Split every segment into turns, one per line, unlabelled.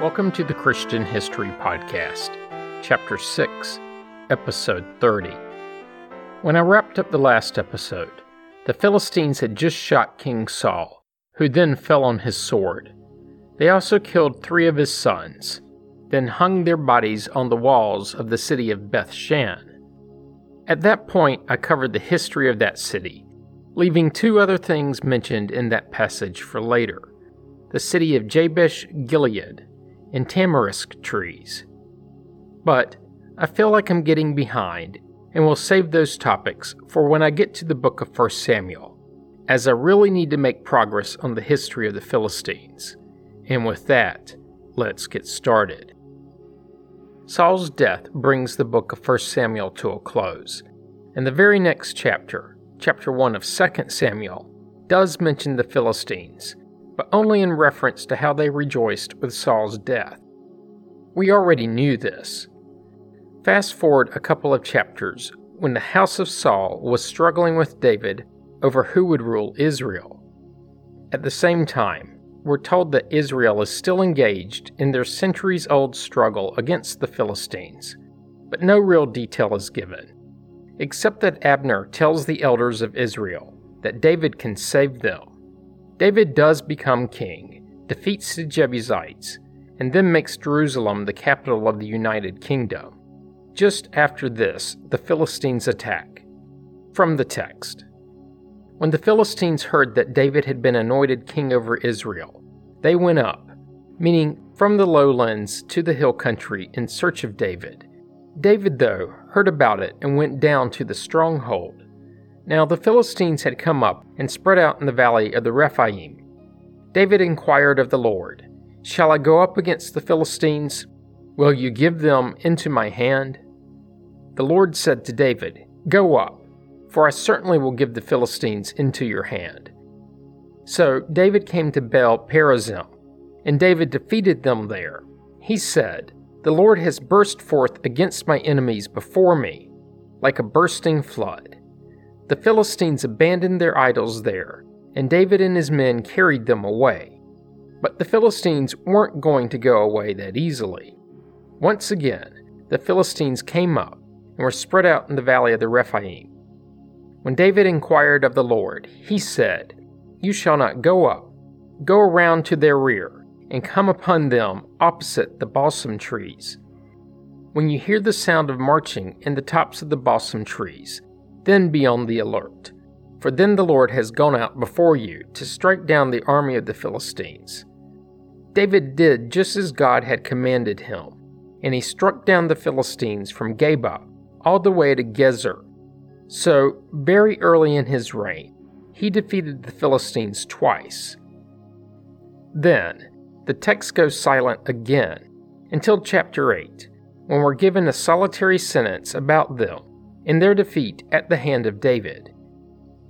Welcome to the Christian History Podcast, Chapter 6, Episode 30. When I wrapped up the last episode, the Philistines had just shot King Saul, who then fell on his sword. They also killed three of his sons, then hung their bodies on the walls of the city of Beth Shan. At that point, I covered the history of that city, leaving two other things mentioned in that passage for later the city of Jabesh Gilead and tamarisk trees. But I feel like I'm getting behind and will save those topics for when I get to the book of 1 Samuel, as I really need to make progress on the history of the Philistines. And with that, let's get started. Saul's death brings the book of 1 Samuel to a close, and the very next chapter, chapter 1 of 2 Samuel, does mention the Philistines but only in reference to how they rejoiced with Saul's death. We already knew this. Fast forward a couple of chapters when the house of Saul was struggling with David over who would rule Israel. At the same time, we're told that Israel is still engaged in their centuries old struggle against the Philistines, but no real detail is given, except that Abner tells the elders of Israel that David can save them David does become king, defeats the Jebusites, and then makes Jerusalem the capital of the United Kingdom. Just after this, the Philistines attack. From the text When the Philistines heard that David had been anointed king over Israel, they went up, meaning from the lowlands to the hill country, in search of David. David, though, heard about it and went down to the stronghold now the Philistines had come up and spread out in the valley of the Rephaim. David inquired of the Lord, Shall I go up against the Philistines? Will you give them into my hand? The Lord said to David, Go up, for I certainly will give the Philistines into your hand. So David came to Baal Perazim, and David defeated them there. He said, The Lord has burst forth against my enemies before me, like a bursting flood. The Philistines abandoned their idols there, and David and his men carried them away. But the Philistines weren't going to go away that easily. Once again, the Philistines came up and were spread out in the valley of the Rephaim. When David inquired of the Lord, he said, You shall not go up. Go around to their rear, and come upon them opposite the balsam trees. When you hear the sound of marching in the tops of the balsam trees, then be on the alert, for then the Lord has gone out before you to strike down the army of the Philistines. David did just as God had commanded him, and he struck down the Philistines from Geba all the way to Gezer. So, very early in his reign, he defeated the Philistines twice. Then, the text goes silent again until chapter 8, when we're given a solitary sentence about them in their defeat at the hand of David.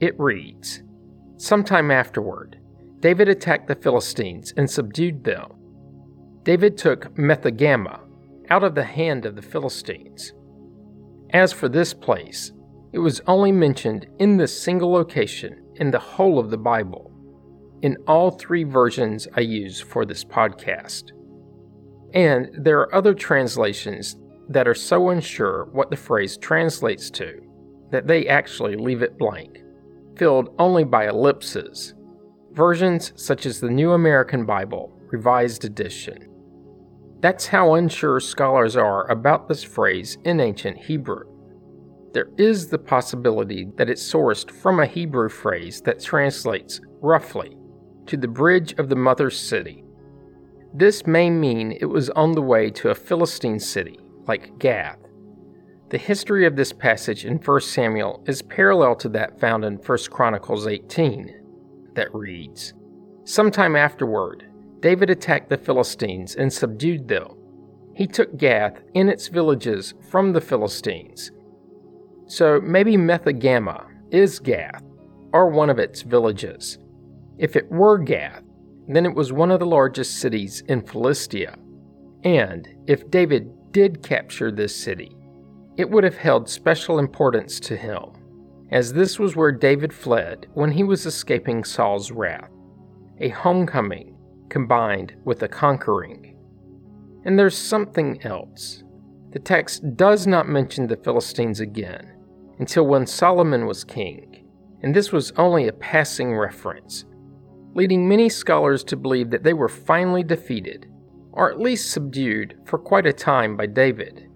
It reads Sometime afterward, David attacked the Philistines and subdued them. David took Metheg-ammah out of the hand of the Philistines. As for this place, it was only mentioned in this single location in the whole of the Bible, in all three versions I use for this podcast. And there are other translations that are so unsure what the phrase translates to that they actually leave it blank, filled only by ellipses. Versions such as the New American Bible, Revised Edition. That's how unsure scholars are about this phrase in ancient Hebrew. There is the possibility that it's sourced from a Hebrew phrase that translates, roughly, to the bridge of the mother city. This may mean it was on the way to a Philistine city like Gath. The history of this passage in 1 Samuel is parallel to that found in 1 Chronicles 18, that reads Sometime afterward, David attacked the Philistines and subdued them. He took Gath and its villages from the Philistines. So maybe Metheg-ammah is Gath, or one of its villages. If it were Gath, then it was one of the largest cities in Philistia. And if David did capture this city, it would have held special importance to him, as this was where David fled when he was escaping Saul's wrath, a homecoming combined with a conquering. And there's something else. The text does not mention the Philistines again until when Solomon was king, and this was only a passing reference, leading many scholars to believe that they were finally defeated, or at least subdued, for quite a time by David.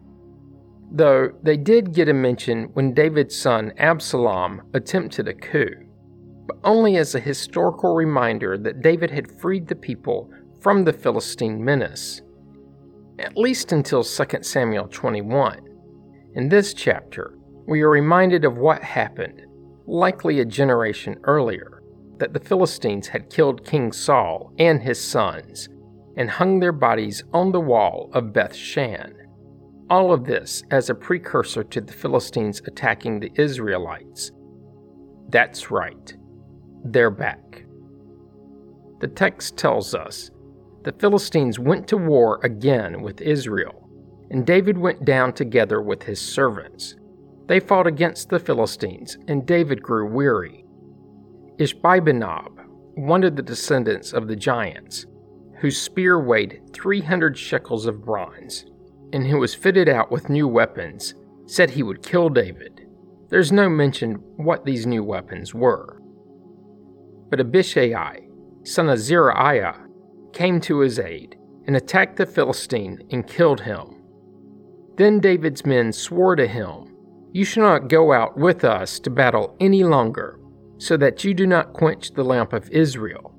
Though they did get a mention when David's son Absalom attempted a coup, but only as a historical reminder that David had freed the people from the Philistine menace at least until 2 Samuel 21. In this chapter, we are reminded of what happened, likely a generation earlier, that the Philistines had killed King Saul and his sons and hung their bodies on the wall of Beth Shan. All of this as a precursor to the Philistines attacking the Israelites. That's right, they're back. The text tells us the Philistines went to war again with Israel, and David went down together with his servants. They fought against the Philistines, and David grew weary. Ishbi-benob, one of the descendants of the giants, whose spear weighed 300 shekels of bronze, and who was fitted out with new weapons, said he would kill David. There's no mention what these new weapons were. But Abishai, son of Zeruiah, came to his aid and attacked the Philistine and killed him. Then David's men swore to him, You shall not go out with us to battle any longer, so that you do not quench the lamp of Israel.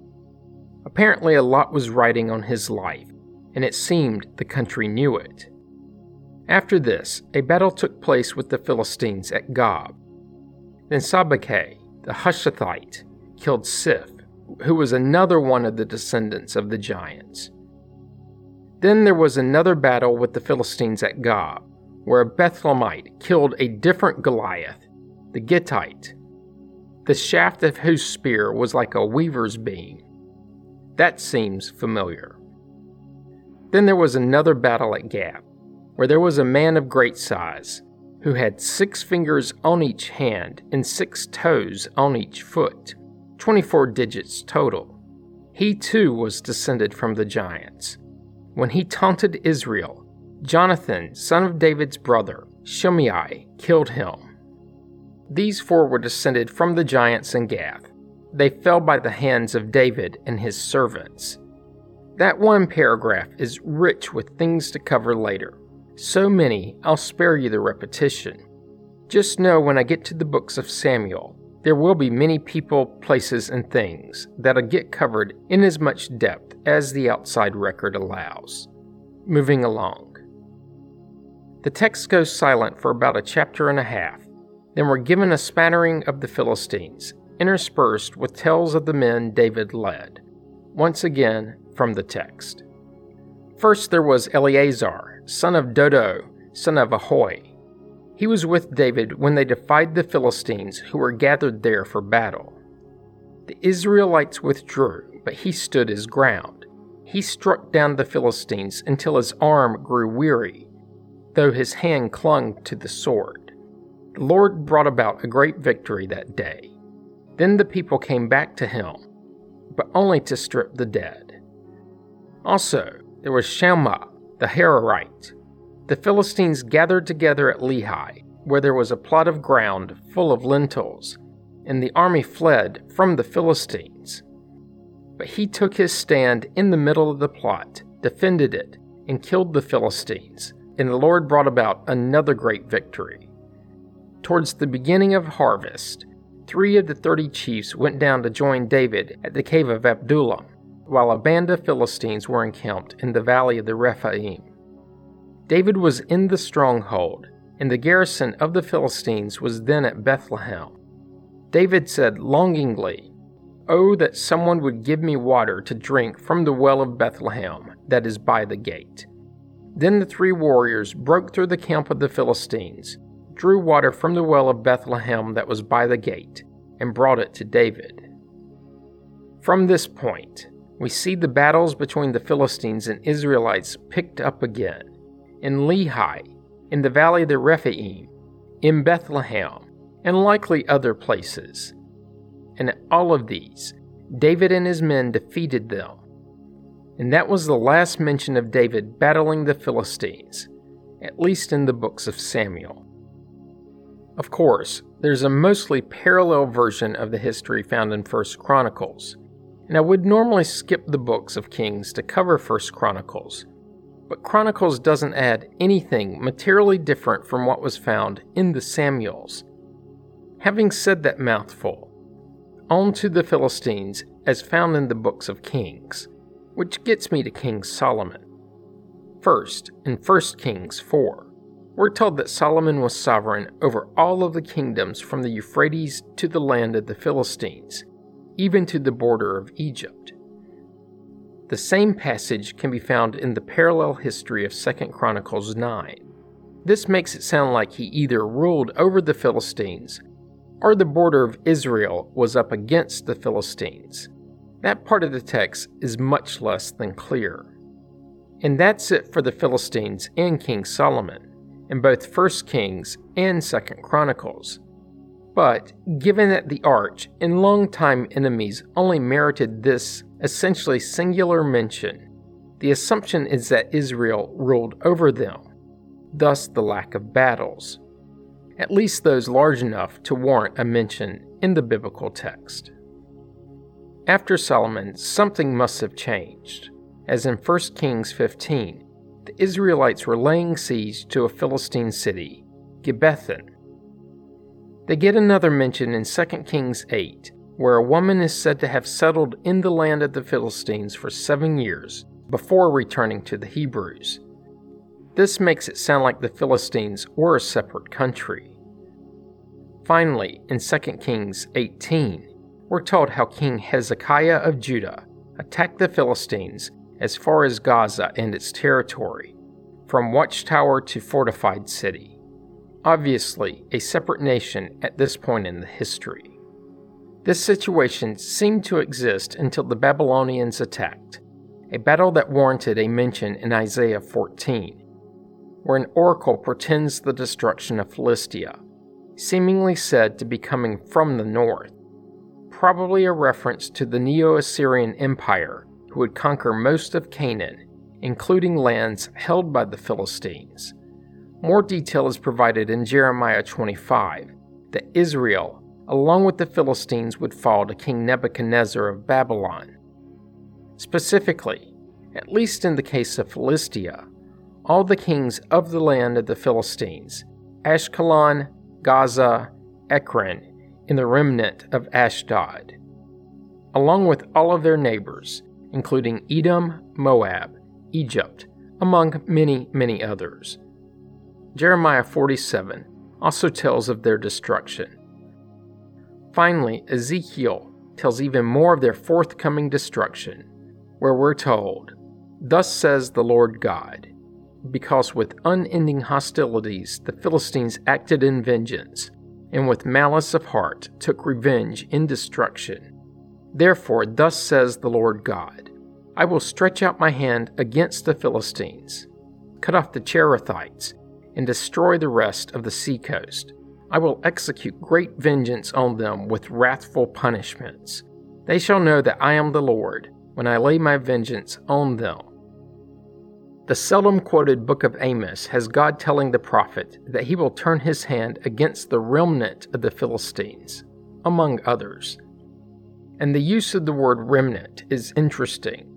Apparently, a lot was riding on his life, and it seemed the country knew it. After this, a battle took place with the Philistines at Gob. Then Sibbechai, the Hushathite, killed Siph, who was another one of the descendants of the giants. Then there was another battle with the Philistines at Gob, where a Bethlehemite killed a different Goliath, the Gittite, the shaft of whose spear was like a weaver's beam. That seems familiar. Then there was another battle at Gath, where there was a man of great size, who had six fingers on each hand and six toes on each foot 24 digits total. He too was descended from the giants. When he taunted Israel, Jonathan, son of David's brother, Shimei, killed him. These four were descended from the giants in Gath. They fell by the hands of David and his servants. That one paragraph is rich with things to cover later. So many, I'll spare you the repetition. Just know when I get to the books of Samuel, there will be many people, places, and things that'll get covered in as much depth as the outside record allows. Moving along. The text goes silent for about a chapter and a half. Then we're given a spattering of the Philistines, interspersed with tales of the men David led. Once again, from the text. First there was Eleazar, son of Dodo, son of Ahohi. he was with David when they defied the Philistines who were gathered there for battle. The Israelites withdrew, but he stood his ground. He struck down the Philistines until his arm grew weary, though his hand clung to the sword. The Lord brought about a great victory that day. Then the people came back to him, but only to strip the dead. Also, there was Shammah the Hararite, the Philistines gathered together at Lehi, where there was a plot of ground full of lentils, and the army fled from the Philistines. But he took his stand in the middle of the plot, defended it, and killed the Philistines, and the Lord brought about another great victory. Towards the beginning of harvest, three of the thirty chiefs went down to join David at the cave of Adullam, while a band of Philistines were encamped in the valley of the Rephaim. David was in the stronghold, and the garrison of the Philistines was then at Bethlehem. David said longingly, Oh, that someone would give me water to drink from the well of Bethlehem that is by the gate. Then the three warriors broke through the camp of the Philistines, drew water from the well of Bethlehem that was by the gate, and brought it to David. From this point, we see the battles between the Philistines and Israelites picked up again in Lehi, in the valley of the Rephaim, in Bethlehem, and likely other places. And all of these, David and his men defeated them. and that was the last mention of David battling the Philistines, at least in the books of Samuel. Of course, there's a mostly parallel version of the history found in 1st Chronicles, and I would normally skip the books of Kings to cover 1st Chronicles, but Chronicles doesn't add anything materially different from what was found in the Samuels. Having said that mouthful, on to the Philistines as found in the books of Kings which gets me to King Solomon. First, in 1 Kings 4, we're told that Solomon was sovereign over all of the kingdoms from the Euphrates to the land of the Philistines, even to the border of Egypt. The same passage can be found in the parallel history of 2 Chronicles 9. This makes it sound like he either ruled over the Philistines or the border of Israel was up against the Philistines. That part of the text is much less than clear. And that's it for the Philistines and King Solomon in both 1 Kings and 2 Chronicles. But given that the arch and longtime enemies only merited this essentially singular mention, the assumption is that Israel ruled over them, thus the lack of battles, at least those large enough to warrant a mention in the biblical text. After Solomon, something must have changed, as in 1 Kings 15, Israelites were laying siege to a Philistine city, Gibbethon. They get another mention in 2 Kings 8, where a woman is said to have settled in the land of the Philistines for seven years before returning to the Hebrews. This makes it sound like the Philistines were a separate country. Finally, in 2 Kings 18, we're told how King Hezekiah of Judah attacked the Philistines as far as Gaza and its territory, from watchtower to fortified city. Obviously, a separate nation at this point in the history. This situation seemed to exist until the Babylonians attacked, a battle that warranted a mention in Isaiah 14, where an oracle portends the destruction of Philistia, seemingly said to be coming from the north probably a reference to the Neo Assyrian Empire, would conquer most of Canaan, including lands held by the Philistines. More detail is provided in Jeremiah 25 that Israel, along with the Philistines, would fall to King Nebuchadnezzar of Babylon. Specifically, at least in the case of Philistia, all the kings of the land of the Philistines, Ashkelon, Gaza, Ekron, and the remnant of Ashdod, along with all of their neighbors, including Edom, Moab, Egypt, among many, many others. Jeremiah 47 also tells of their destruction. Finally, Ezekiel tells even more of their forthcoming destruction, where we're told, Thus says the Lord God, because with unending hostilities the Philistines acted in vengeance, and with malice of heart took revenge in destruction. Therefore, thus says the Lord God I will stretch out my hand against the Philistines, cut off the Cherethites, and destroy the rest of the seacoast. I will execute great vengeance on them with wrathful punishments. They shall know that I am the Lord when I lay my vengeance on them. The seldom quoted book of Amos has God telling the prophet that he will turn his hand against the remnant of the Philistines, among others. And the use of the word remnant is interesting.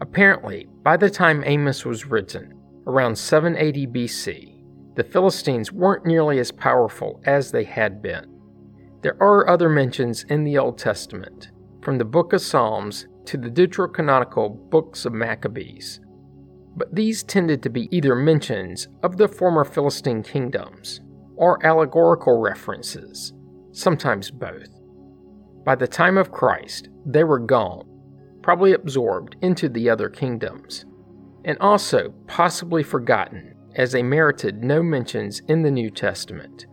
Apparently, by the time Amos was written, around 780 BC, the Philistines weren't nearly as powerful as they had been. There are other mentions in the Old Testament, from the book of Psalms to the deuterocanonical books of Maccabees, but these tended to be either mentions of the former Philistine kingdoms or allegorical references, sometimes both. By the time of Christ, they were gone, probably absorbed into the other kingdoms, and also possibly forgotten as they merited no mentions in the New Testament.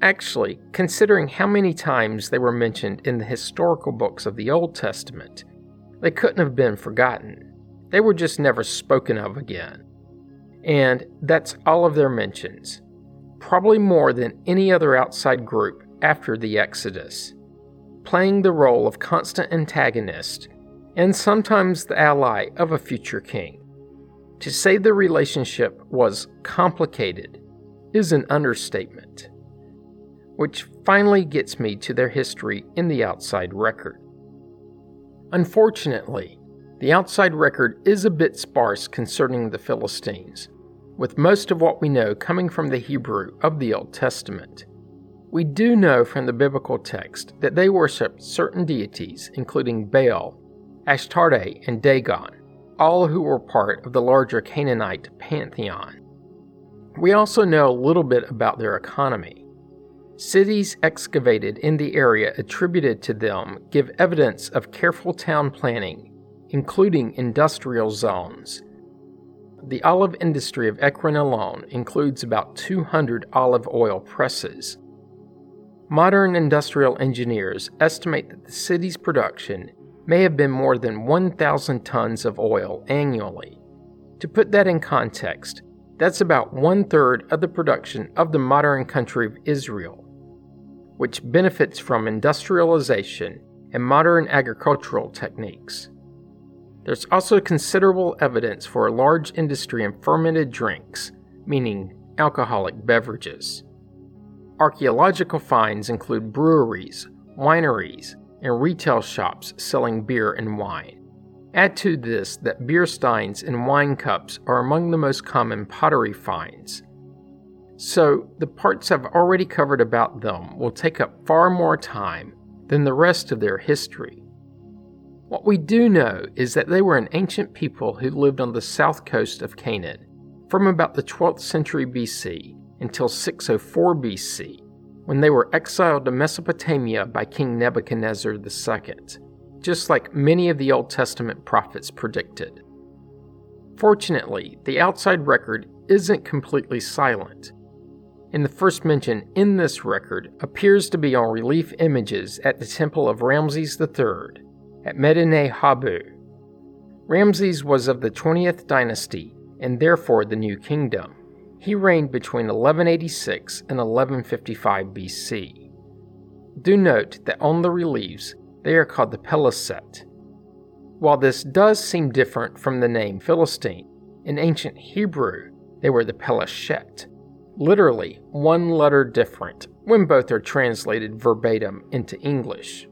Actually, considering how many times they were mentioned in the historical books of the Old Testament, they couldn't have been forgotten. They were just never spoken of again. And that's all of their mentions, probably more than any other outside group after the Exodus, playing the role of constant antagonist and sometimes the ally of a future king. To say the relationship was complicated is an understatement. Which finally gets me to their history in the outside record. Unfortunately, the outside record is a bit sparse concerning the Philistines, with most of what we know coming from the Hebrew of the Old Testament. We do know from the biblical text that they worshipped certain deities, including Baal, Ashtarte, and Dagon, all who were part of the larger Canaanite pantheon. We also know a little bit about their economy. Cities excavated in the area attributed to them give evidence of careful town planning, including industrial zones. The olive industry of Ekron alone includes about 200 olive oil presses. Modern industrial engineers estimate that the city's production may have been more than 1,000 tons of oil annually. To put that in context, that's about one third of the production of the modern country of Israel, which benefits from industrialization and modern agricultural techniques. There's also considerable evidence for a large industry in fermented drinks, meaning alcoholic beverages. Archaeological finds include breweries, wineries, and retail shops selling beer and wine. Add to this that beer steins and wine cups are among the most common pottery finds. So, the parts I've already covered about them will take up far more time than the rest of their history. What we do know is that they were an ancient people who lived on the south coast of Canaan from about the 12th century BC until 604 BC when they were exiled to Mesopotamia by King Nebuchadnezzar II, just like many of the Old Testament prophets predicted. Fortunately, the outside record isn't completely silent. And the first mention in this record appears to be on relief images at the temple of Ramses III at Medinet Habu. Ramses was of the 20th dynasty and therefore the New Kingdom. He reigned between 1186 and 1155 BC. Do note that on the reliefs, they are called the Peliset. While this does seem different from the name Philistine, in ancient Hebrew, they were the Peleshet, literally one letter different when both are translated verbatim into English.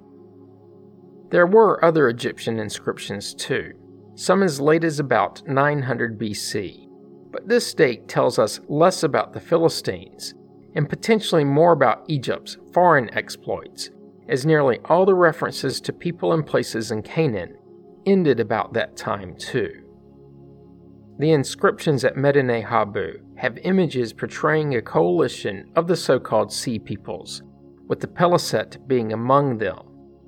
There were other Egyptian inscriptions too, some as late as about 900 BC but this date tells us less about the Philistines and potentially more about Egypt's foreign exploits, as nearly all the references to people and places in Canaan ended about that time too. The inscriptions at Medinet Habu have images portraying a coalition of the so called Sea Peoples, with the Peliset being among them,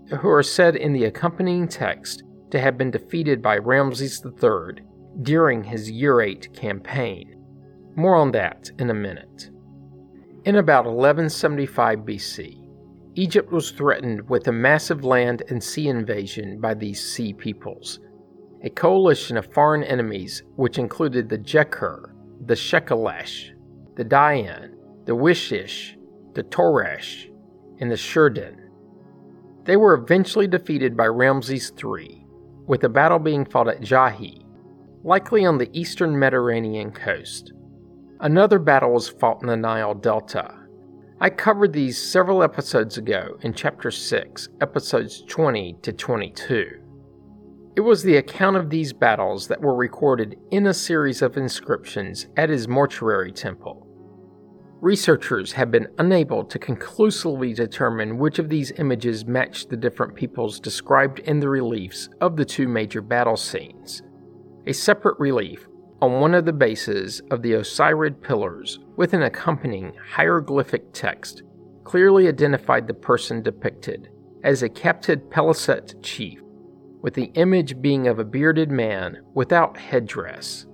who are said in the accompanying text to have been defeated by Ramses III during his Urartu campaign. More on that in a minute. In about 1175 BC, Egypt was threatened with a massive land and sea invasion by these sea peoples, a coalition of foreign enemies which included the Jekur, the Shekelesh, the Dayan, the Wishish, the Toresh, and the Shurden. They were eventually defeated by Ramses III, with the battle being fought at Jahi, likely on the eastern Mediterranean coast. Another battle was fought in the Nile Delta. I covered these several episodes ago in Chapter 6, episodes 20 to 22. It was the account of these battles that were recorded in a series of inscriptions at his mortuary temple. Researchers have been unable to conclusively determine which of these images matched the different peoples described in the reliefs of the two major battle scenes. A separate relief on one of the bases of the Osirid pillars with an accompanying hieroglyphic text clearly identified the person depicted as a captive Peliset chief, with the image being of a bearded man without headdress.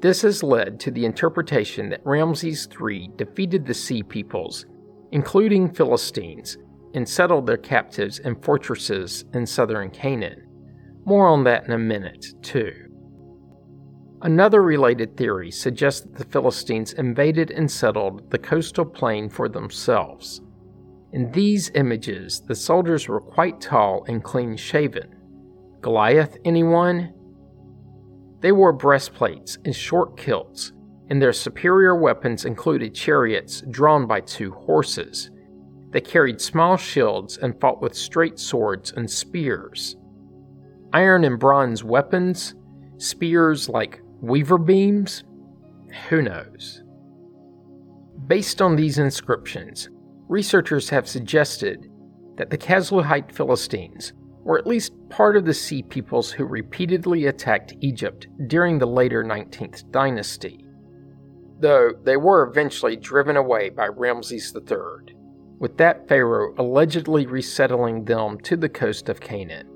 This has led to the interpretation that Ramses III defeated the Sea peoples, including Philistines, and settled their captives in fortresses in southern Canaan. More on that in a minute, too. Another related theory suggests that the Philistines invaded and settled the coastal plain for themselves. In these images, the soldiers were quite tall and clean shaven. Goliath, anyone? They wore breastplates and short kilts, and their superior weapons included chariots drawn by two horses. They carried small shields and fought with straight swords and spears. Iron and bronze weapons? Spears like weaver beams? Who knows? Based on these inscriptions, researchers have suggested that the Casluhite Philistines were at least part of the sea peoples who repeatedly attacked Egypt during the later 19th dynasty, though they were eventually driven away by Ramses III, with that pharaoh allegedly resettling them to the coast of Canaan.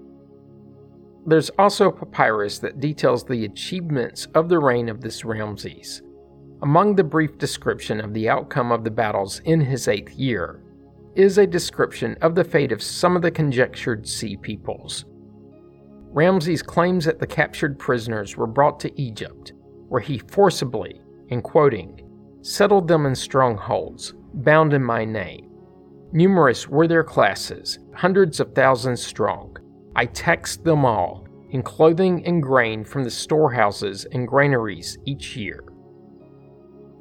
There's also a papyrus that details the achievements of the reign of this Ramses. Among the brief description of the outcome of the battles in his eighth year is a description of the fate of some of the conjectured sea peoples. Ramses claims that the captured prisoners were brought to Egypt, where he forcibly, in quoting, settled them in strongholds, bound in my name. Numerous were their classes, hundreds of thousands strong. I taxed them all in clothing and grain from the storehouses and granaries each year.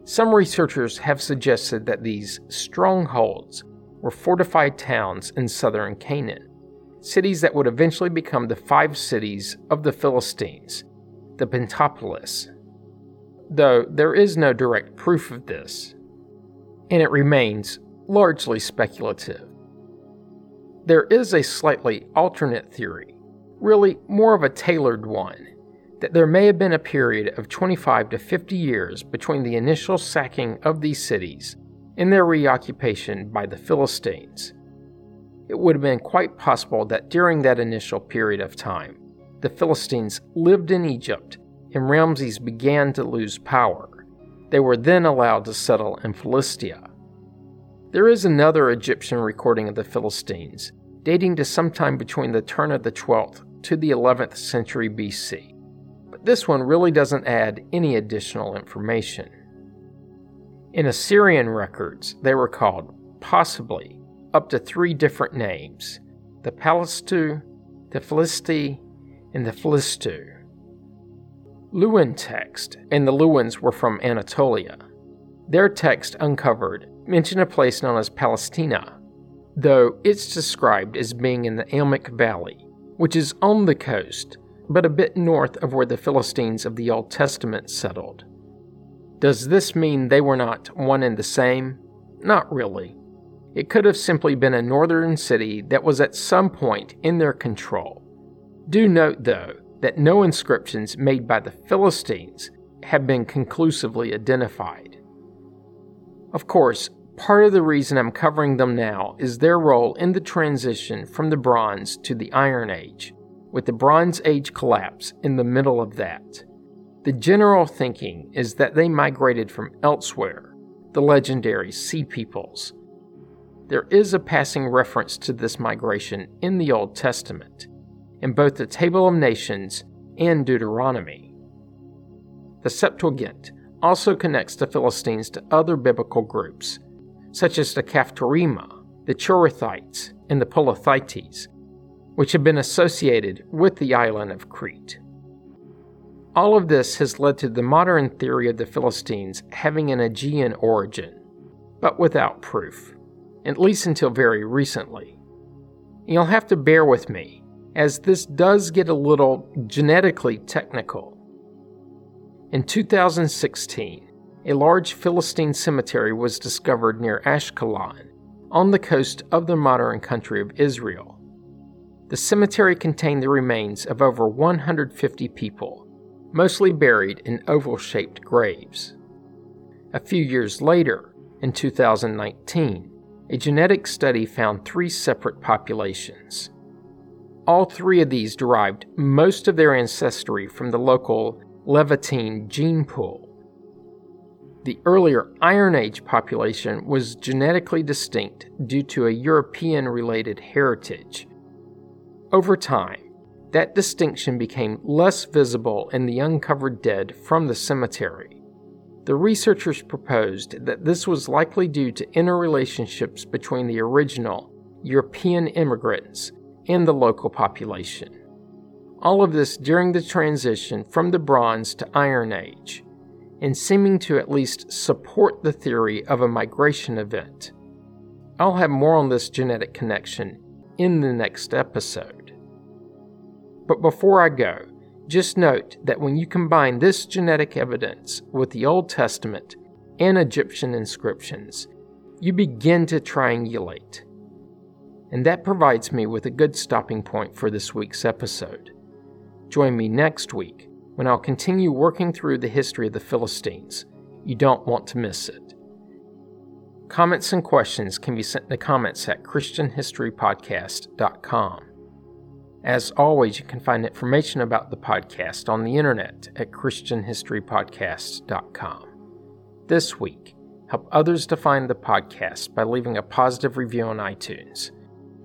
Some researchers have suggested that these strongholds were fortified towns in southern Canaan, cities that would eventually become the five cities of the Philistines, the Pentapolis. Though there is no direct proof of this, and it remains largely speculative. There is a slightly alternate theory, really more of a tailored one, that there may have been a period of 25 to 50 years between the initial sacking of these cities and their reoccupation by the Philistines. It would have been quite possible that during that initial period of time, the Philistines lived in Egypt and Ramses began to lose power. They were then allowed to settle in Philistia. There is another Egyptian recording of the Philistines, dating to sometime between the turn of the 12th to the 11th century BC, but this one really doesn't add any additional information. In Assyrian records, they were called, possibly, up to three different names the Palistu, the Philisti, and the Philistu. Luwian text, and the Luwians were from Anatolia. Their text uncovered mention a place known as Palestina, though it's described as being in the Almuk Valley, which is on the coast, but a bit north of where the Philistines of the Old Testament settled. Does this mean they were not one and the same? Not really. It could have simply been a northern city that was at some point in their control. Do note, though, that no inscriptions made by the Philistines have been conclusively identified. Of course, part of the reason I'm covering them now is their role in the transition from the Bronze to the Iron Age, with the Bronze Age collapse in the middle of that. The general thinking is that they migrated from elsewhere, the legendary Sea Peoples. There is a passing reference to this migration in the Old Testament, in both the Table of Nations and Deuteronomy. The Septuagint also connects the Philistines to other biblical groups, such as the Caphtorima, the Cherethites, and the Pelethites, which have been associated with the island of Crete. All of this has led to the modern theory of the Philistines having an Aegean origin, but without proof, at least until very recently. You'll have to bear with me, as this does get a little genetically technical. In 2016, a large Philistine cemetery was discovered near Ashkelon, on the coast of the modern country of Israel. The cemetery contained the remains of over 150 people mostly buried in oval shaped graves. A few years later, in 2019, a genetic study found three separate populations. All three of these derived most of their ancestry from the local Levantine gene pool. The earlier Iron Age population was genetically distinct due to a European related heritage. Over time, that distinction became less visible in the uncovered dead from the cemetery. The researchers proposed that this was likely due to interrelationships between the original European immigrants and the local population. All of this during the transition from the Bronze to Iron Age, and seeming to at least support the theory of a migration event. I'll have more on this genetic connection in the next episode. But before I go, just note that when you combine this genetic evidence with the Old Testament and Egyptian inscriptions, you begin to triangulate. And that provides me with a good stopping point for this week's episode. Join me next week when I'll continue working through the history of the Philistines. You don't want to miss it. Comments and questions can be sent in the comments at ChristianHistoryPodcast.com. As always, you can find information about the podcast on the internet at ChristianHistoryPodcast.com. This week, help others to find the podcast by leaving a positive review on iTunes.